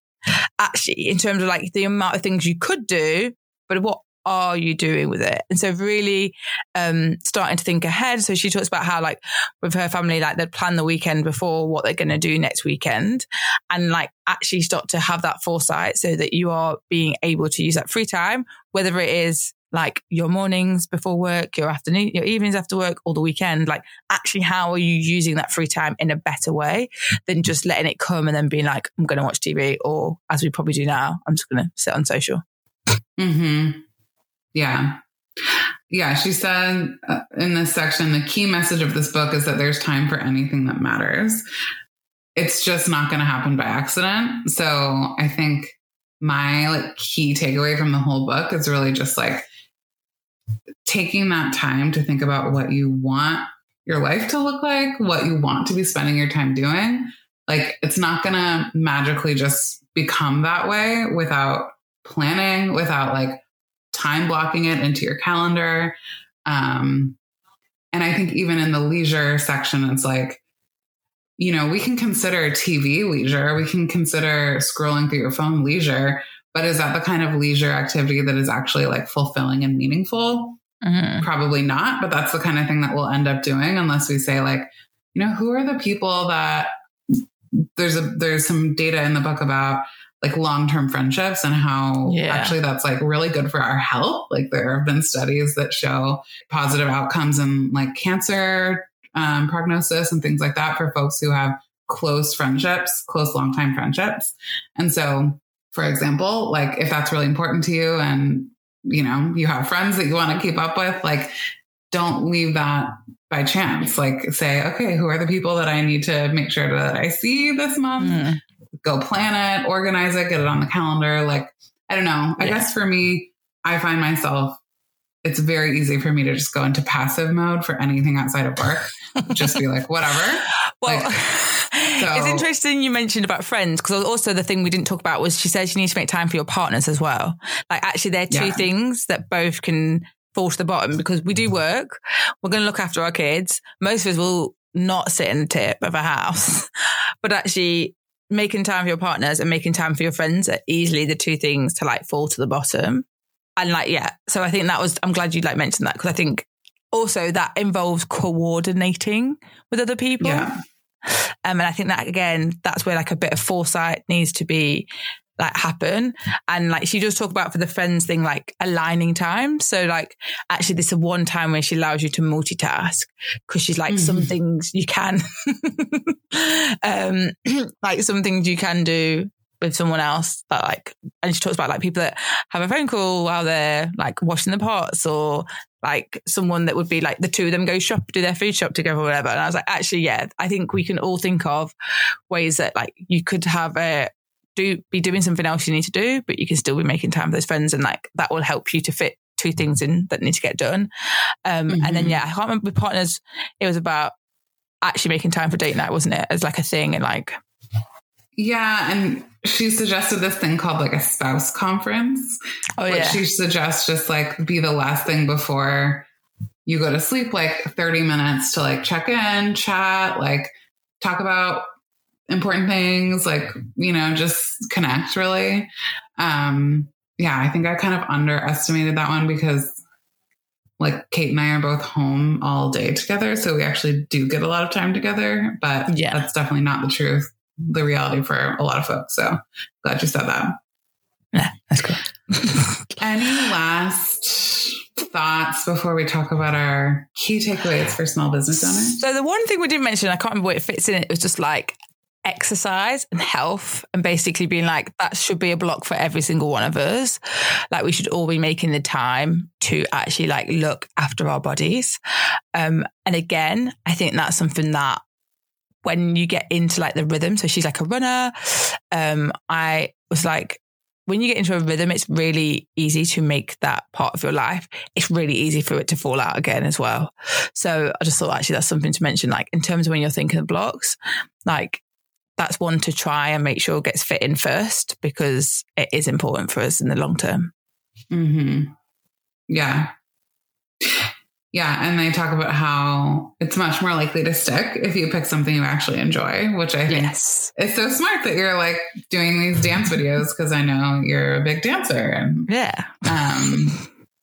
actually in terms of like the amount of things you could do, but what are you doing with it? And so really um, starting to think ahead. So she talks about how like with her family, like they'd plan the weekend before what they're going to do next weekend and like actually start to have that foresight so that you are being able to use that free time, whether it is like your mornings before work, your afternoon, your evenings after work, or the weekend. Like, actually, how are you using that free time in a better way than just letting it come and then being like, I'm going to watch TV, or as we probably do now, I'm just going to sit on social. Hmm. Yeah. Yeah, she said uh, in this section the key message of this book is that there's time for anything that matters. It's just not going to happen by accident. So I think my like key takeaway from the whole book is really just like taking that time to think about what you want your life to look like, what you want to be spending your time doing. Like it's not going to magically just become that way without planning, without like time blocking it into your calendar. Um, and I think even in the leisure section, it's like, you know, we can consider TV leisure, we can consider scrolling through your phone leisure, but is that the kind of leisure activity that is actually like fulfilling and meaningful? Mm-hmm. Probably not, but that's the kind of thing that we'll end up doing unless we say, like, you know, who are the people that there's a there's some data in the book about like long-term friendships and how yeah. actually that's like really good for our health. Like there have been studies that show positive outcomes in like cancer um, prognosis and things like that for folks who have close friendships, close long-time friendships. And so, for example, like if that's really important to you and you know you have friends that you want to keep up with, like don't leave that by chance. Like say, okay, who are the people that I need to make sure that I see this month? Mm go plan it, organize it, get it on the calendar. Like, I don't know. I yeah. guess for me, I find myself, it's very easy for me to just go into passive mode for anything outside of work. just be like, whatever. [LAUGHS] Well, like, [LAUGHS] so. it's interesting you mentioned about friends because also the thing we didn't talk about was she says you need to make time for your partners as well. Like, actually, there are two yeah. things that both can fall to the bottom because we do work. We're going to look after our kids. Most of us will not sit in the tip of a house, [LAUGHS] but actually making time for your partners and making time for your friends are easily the two things to like fall to the bottom. And like, yeah. So I think that was, I'm glad you like mentioned that because I think also that involves coordinating with other people. Yeah. Um, and I think that again, that's where like a bit of foresight needs to be like happen. And like she does talk about for the friends thing, like aligning time. So like actually this is one time where she allows you to multitask because she's like mm-hmm. some things you can, [LAUGHS] um, [CLEARS THROAT] like some things you can do with someone else that like, and she talks about like people that have a phone call while they're like washing the pots or like someone that would be like the two of them go shop, do their food shop together or whatever. And I was like, actually, yeah, I think we can all think of ways that like you could have a, do be doing something else you need to do, but you can still be making time for those friends and like that will help you to fit two things in that need to get done. Um, mm-hmm. and then, mm-hmm. yeah, I can't remember with partners, it was about actually making time for date night, wasn't it? As like a thing and like, yeah, and she suggested this thing called like a spouse conference. Oh yeah. She suggests just like be the last thing before you go to sleep, like 30 minutes to like check in, chat, like talk about important things, like, you know, just connect really. Um, yeah, I think I kind of underestimated that one because like Kate and I are both home all day together. So we actually do get a lot of time together, but yeah. that's definitely not the truth the reality for a lot of folks. So glad you said that. Yeah, that's cool. [LAUGHS] Any last thoughts before we talk about our key takeaways for small business owners? So the one thing we didn't mention, I can't remember where it fits in. It was just like exercise and health and basically being like that should be a block for every single one of us like we should all be making the time to actually like look after our bodies um and again i think that's something that when you get into like the rhythm. So she's like a runner. Um, I was like, when you get into a rhythm, it's really easy to make that part of your life. It's really easy for it to fall out again as well. So I just thought actually that's something to mention. Like in terms of when you're thinking of blocks, like that's one to try and make sure gets fit in first because it is important for us in the long term. Hmm. Yeah. Yeah, and they talk about how it's much more likely to stick if you pick something you actually enjoy, which I think yes. is so smart that you're like doing these dance videos because I know you're a big dancer. And, yeah. Um,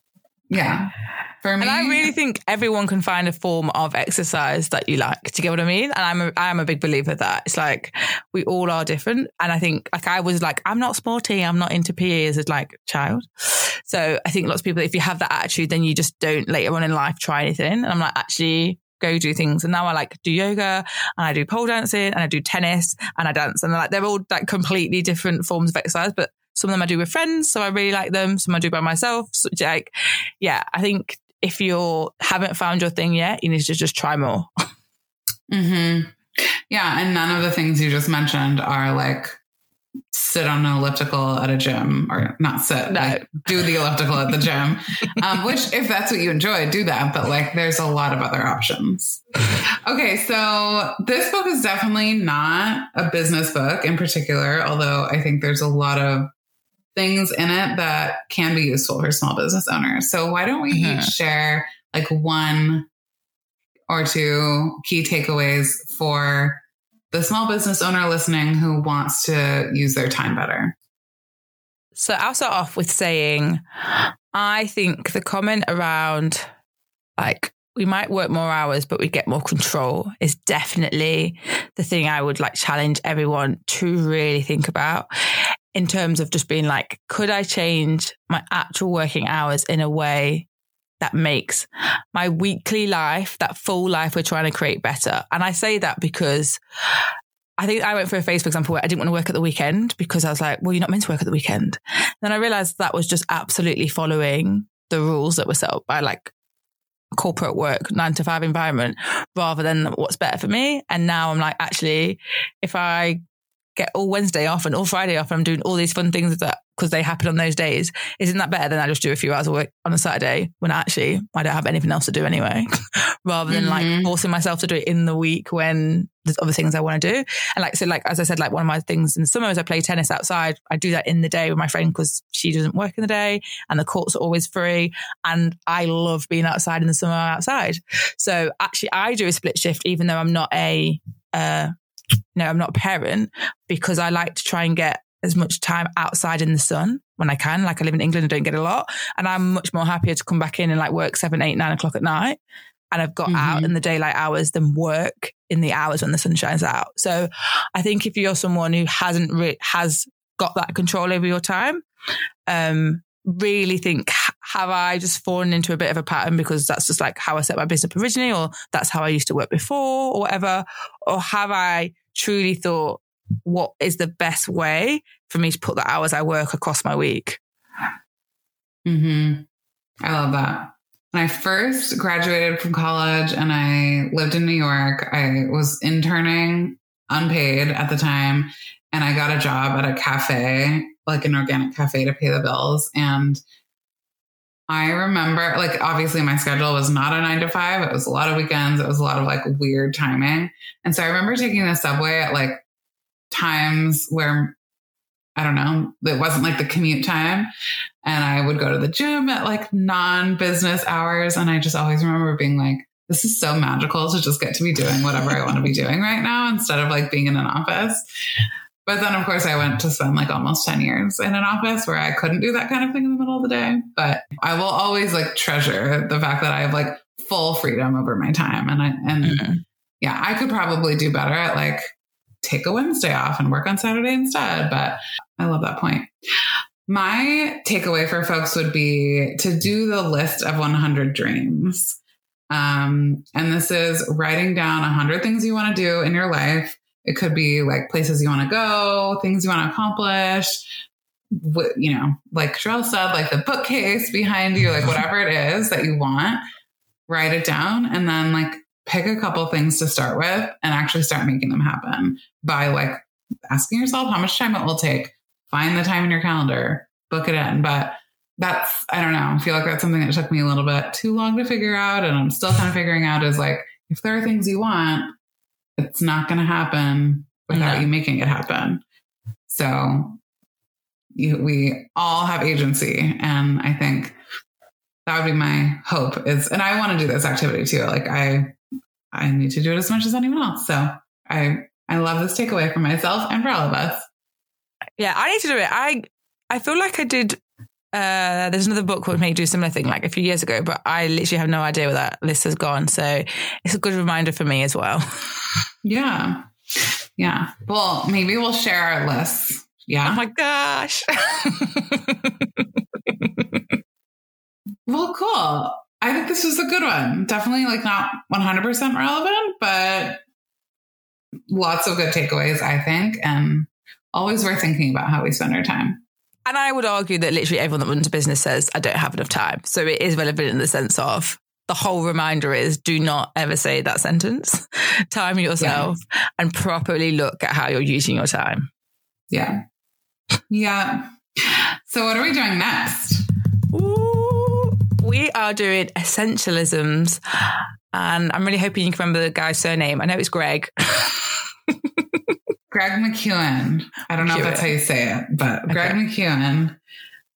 [LAUGHS] yeah. For me, and I really think everyone can find a form of exercise that you like. Do you get what I mean? And I'm a, I'm a big believer that it's like we all are different. And I think like I was like, I'm not sporty. I'm not into PE as a like child. So I think lots of people, if you have that attitude, then you just don't later on in life try anything. And I'm like, actually, go do things. And now I like do yoga and I do pole dancing and I do tennis and I dance. And they're like, they're all like completely different forms of exercise, but some of them I do with friends. So I really like them. Some I do by myself. So like, yeah, I think if you haven't found your thing yet, you need to just try more. [LAUGHS] hmm Yeah. And none of the things you just mentioned are like sit on an elliptical at a gym or not sit, no. like do the elliptical at the gym. [LAUGHS] Um, which if that's what you enjoy, do that. But like there's a lot of other options. Okay. So this book is definitely not a business book in particular, although I think there's a lot of things in it that can be useful for small business owners. So why don't we mm-hmm. each share like one or two key takeaways for the small business owner listening who wants to use their time better? So I'll start off with saying I think the comment around like we might work more hours, but we get more control is definitely the thing I would like challenge everyone to really think about in terms of just being like, could I change my actual working hours in a way that makes my weekly life, that full life we're trying to create better? And I say that because I think I went through a phase, for example, where I didn't want to work at the weekend because I was like, well, you're not meant to work at the weekend. Then I realized that was just absolutely following the rules that were set up by like corporate work, nine to five environment, rather than what's better for me. And now I'm like, actually, if I get all Wednesday off and all Friday off and I'm doing all these fun things that because they happen on those days. Isn't that better than I just do a few hours of work on a Saturday when actually I don't have anything else to do anyway, [LAUGHS] rather than mm-hmm. like forcing myself to do it in the week when there's other things I want to do. And like, so like, as I said, like one of my things in the summer is I play tennis outside. I do that in the day with my friend because she doesn't work in the day and the courts are always free. And I love being outside in the summer outside. So actually I do a split shift, even though I'm not a, uh, no, I'm not a parent because I like to try and get as much time outside in the sun when I can. Like I live in England and don't get a lot. And I'm much more happier to come back in and like work seven, eight, nine o'clock at night. And I've got mm-hmm. out in the daylight hours than work in the hours when the sun shines out. So I think if you're someone who hasn't re- has got that control over your time, um, really think, have I just fallen into a bit of a pattern because that's just like how I set my business up originally, or that's how I used to work before, or whatever? Or have I truly thought, what is the best way for me to put the hours I work across my week? Hmm. I love that. When I first graduated from college and I lived in New York, I was interning unpaid at the time, and I got a job at a cafe, like an organic cafe, to pay the bills. And I remember, like, obviously, my schedule was not a nine to five. It was a lot of weekends. It was a lot of like weird timing. And so I remember taking the subway at like times where I don't know, it wasn't like the commute time. And I would go to the gym at like non business hours. And I just always remember being like, this is so magical to just get to be doing whatever I want to be doing right now instead of like being in an office. But then, of course, I went to spend like almost 10 years in an office where I couldn't do that kind of thing in the middle of the day. But I will always like treasure the fact that I have like full freedom over my time. And I, and mm-hmm. yeah, I could probably do better at like take a Wednesday off and work on Saturday instead. But I love that point. My takeaway for folks would be to do the list of 100 dreams. Um, and this is writing down 100 things you want to do in your life it could be like places you want to go, things you want to accomplish. What, you know, like Charelle said, like the bookcase behind you, like whatever it is that you want, write it down and then like pick a couple things to start with and actually start making them happen by like asking yourself how much time it will take. Find the time in your calendar, book it in. But that's, I don't know, I feel like that's something that took me a little bit too long to figure out. And I'm still kind of figuring out is like, if there are things you want, it's not going to happen without no. you making it happen. So you, we all have agency. And I think that would be my hope is, and I want to do this activity too. Like I, I need to do it as much as anyone else. So I, I love this takeaway for myself and for all of us. Yeah, I need to do it. I, I feel like I did uh, there's another book called Make Do Similar Thing like a few years ago, but I literally have no idea where that list has gone. So it's a good reminder for me as well. [LAUGHS] Yeah. Yeah. Well, maybe we'll share our lists. Yeah. Oh my gosh. [LAUGHS] well, cool. I think this was a good one. Definitely like not 100% relevant, but lots of good takeaways, I think, and always worth thinking about how we spend our time. And I would argue that literally everyone that runs a business says, I don't have enough time. So it is relevant in the sense of the whole reminder is do not ever say that sentence. [LAUGHS] time yourself yeah. and properly look at how you're using your time. Yeah. Yeah. So what are we doing next? Ooh, we are doing essentialisms. And I'm really hoping you can remember the guy's surname. I know it's Greg. [LAUGHS] Greg McKeown. I don't know McKeown. if that's how you say it, but okay. Greg McKeown.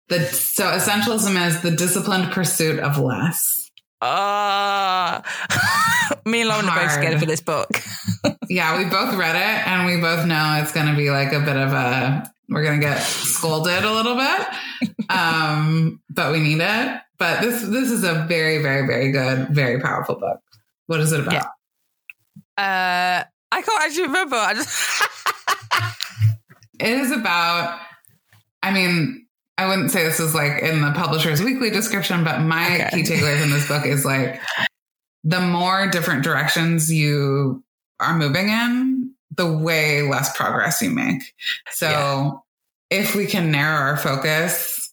The so essentialism is the disciplined pursuit of less. Ah, uh, [LAUGHS] me and Lauren are both scared for this book. [LAUGHS] yeah, we both read it and we both know it's going to be like a bit of a. We're going to get scolded a little bit, [LAUGHS] um, but we need it. But this this is a very very very good, very powerful book. What is it about? Yeah. Uh, I can't actually remember. I just it is about, I mean, I wouldn't say this is like in the publisher's weekly description, but my okay. key takeaway from this book is like the more different directions you are moving in, the way less progress you make. So yeah. if we can narrow our focus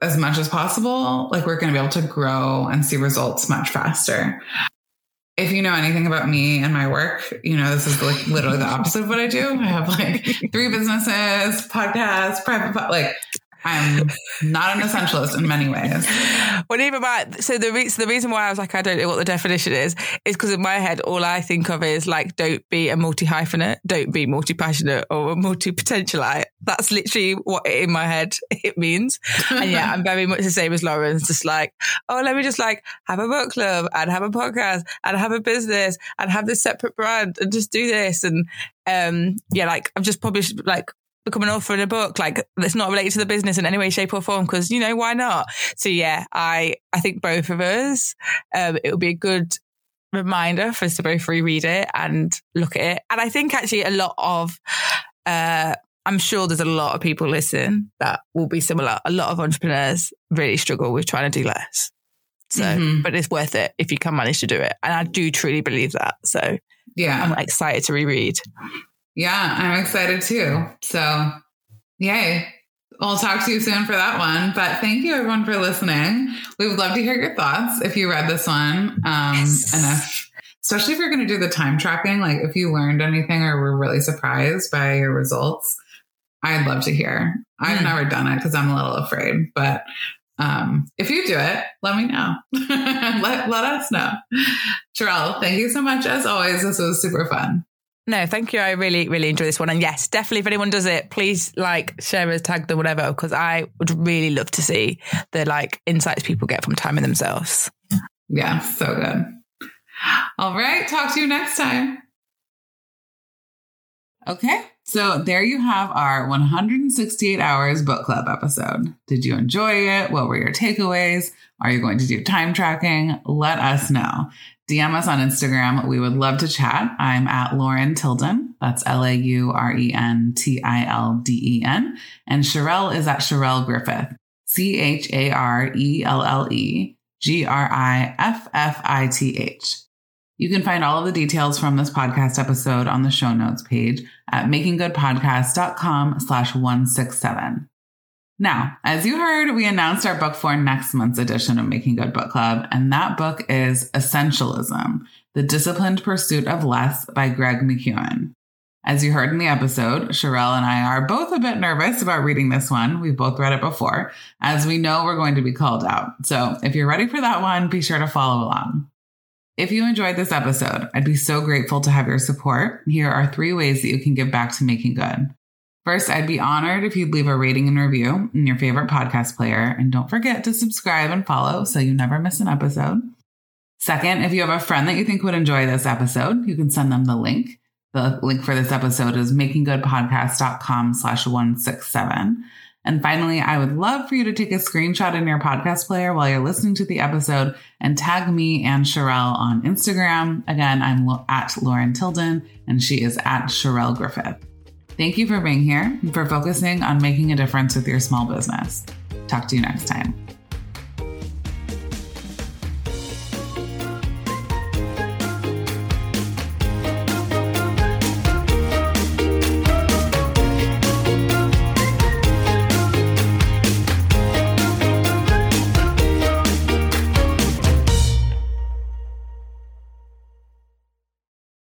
as much as possible, like we're going to be able to grow and see results much faster if you know anything about me and my work, you know, this is like literally the opposite of what I do. I have like three businesses, podcasts, private, like I'm not an essentialist in many ways. Well, even my so the re- so the reason why I was like I don't know what the definition is is because in my head all I think of is like don't be a multi hyphenate, don't be multi passionate or a multi potentialite. That's literally what in my head [LAUGHS] it means. And yeah, I'm very much the same as Lauren's. Just like oh, let me just like have a book club and have a podcast and have a business and have this separate brand and just do this and um yeah, like I've just published like become an author in a book like that's not related to the business in any way shape or form because you know why not? So yeah i i think both of us um it would be a good reminder for us to both reread it and look at it. And i think actually a lot of uh i'm sure there's a lot of people listen that will be similar. A lot of entrepreneurs really struggle with trying to do less. So mm-hmm. but it's worth it if you can manage to do it. And i do truly believe that. So yeah. I'm excited to reread yeah, I'm excited too. So, yay. We'll talk to you soon for that one. But thank you everyone for listening. We would love to hear your thoughts if you read this one. Um, yes. and if, especially if you're going to do the time tracking, like if you learned anything or were really surprised by your results, I'd love to hear. I've mm. never done it because I'm a little afraid, but um, if you do it, let me know. [LAUGHS] let, let us know. Charelle, thank you so much as always. This was super fun. No, thank you. I really, really enjoy this one. And yes, definitely if anyone does it, please like share us, tag them, whatever, because I would really love to see the like insights people get from timing themselves. Yeah, so good. All right. Talk to you next time. Okay. So there you have our 168 hours book club episode. Did you enjoy it? What were your takeaways? Are you going to do time tracking? Let us know. DM us on Instagram. We would love to chat. I'm at Lauren Tilden. That's L A U R E N T I L D E N. And Charelle is at Charelle Griffith. C H A R E L L E G R I F F I T H. You can find all of the details from this podcast episode on the show notes page at makinggoodpodcast.com slash 167. Now, as you heard, we announced our book for next month's edition of Making Good Book Club, and that book is Essentialism The Disciplined Pursuit of Less by Greg McKeown. As you heard in the episode, Charelle and I are both a bit nervous about reading this one. We've both read it before, as we know we're going to be called out. So if you're ready for that one, be sure to follow along. If you enjoyed this episode, I'd be so grateful to have your support. Here are three ways that you can give back to Making Good. First, I'd be honored if you'd leave a rating and review in your favorite podcast player. And don't forget to subscribe and follow so you never miss an episode. Second, if you have a friend that you think would enjoy this episode, you can send them the link. The link for this episode is makinggoodpodcast.com slash 167. And finally, I would love for you to take a screenshot in your podcast player while you're listening to the episode and tag me and Charelle on Instagram. Again, I'm at Lauren Tilden and she is at Charelle Griffith. Thank you for being here and for focusing on making a difference with your small business. Talk to you next time.